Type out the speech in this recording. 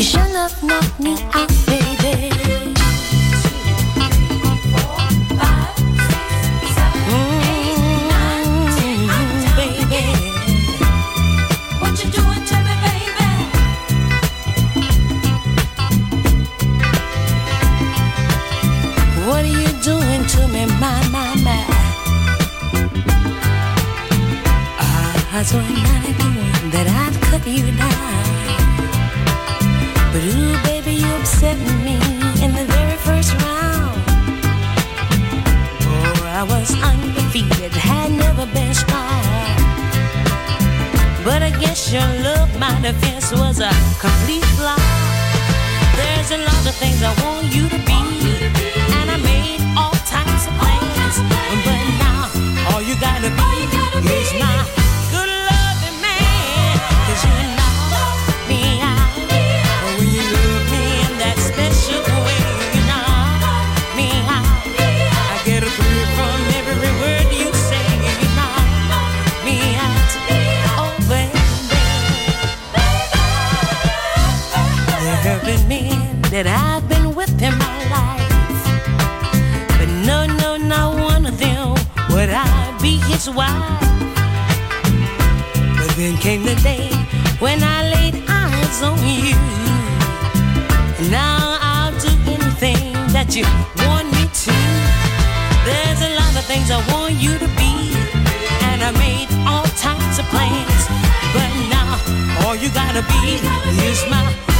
You should not knock me out. gonna be. Is my